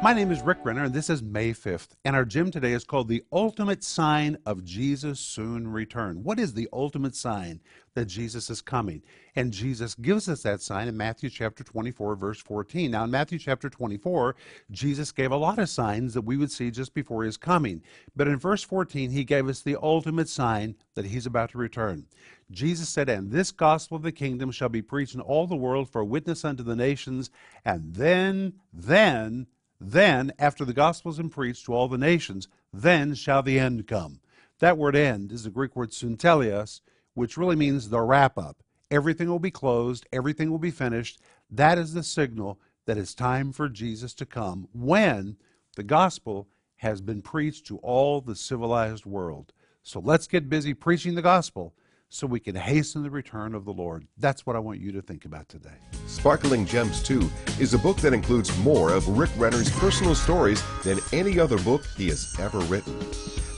My name is Rick Renner, and this is May 5th. And our gym today is called The Ultimate Sign of Jesus' Soon Return. What is the ultimate sign that Jesus is coming? And Jesus gives us that sign in Matthew chapter 24, verse 14. Now, in Matthew chapter 24, Jesus gave a lot of signs that we would see just before his coming. But in verse 14, he gave us the ultimate sign that he's about to return. Jesus said, And this gospel of the kingdom shall be preached in all the world for witness unto the nations, and then, then, then, after the gospel has been preached to all the nations, then shall the end come. That word end is the Greek word suntelios, which really means the wrap up. Everything will be closed, everything will be finished. That is the signal that it's time for Jesus to come when the gospel has been preached to all the civilized world. So let's get busy preaching the gospel so we can hasten the return of the Lord. That's what I want you to think about today. Sparkling Gems 2 is a book that includes more of Rick Renner's personal stories than any other book he has ever written.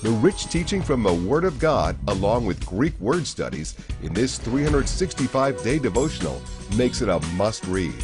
The rich teaching from the Word of God, along with Greek word studies, in this 365 day devotional makes it a must read.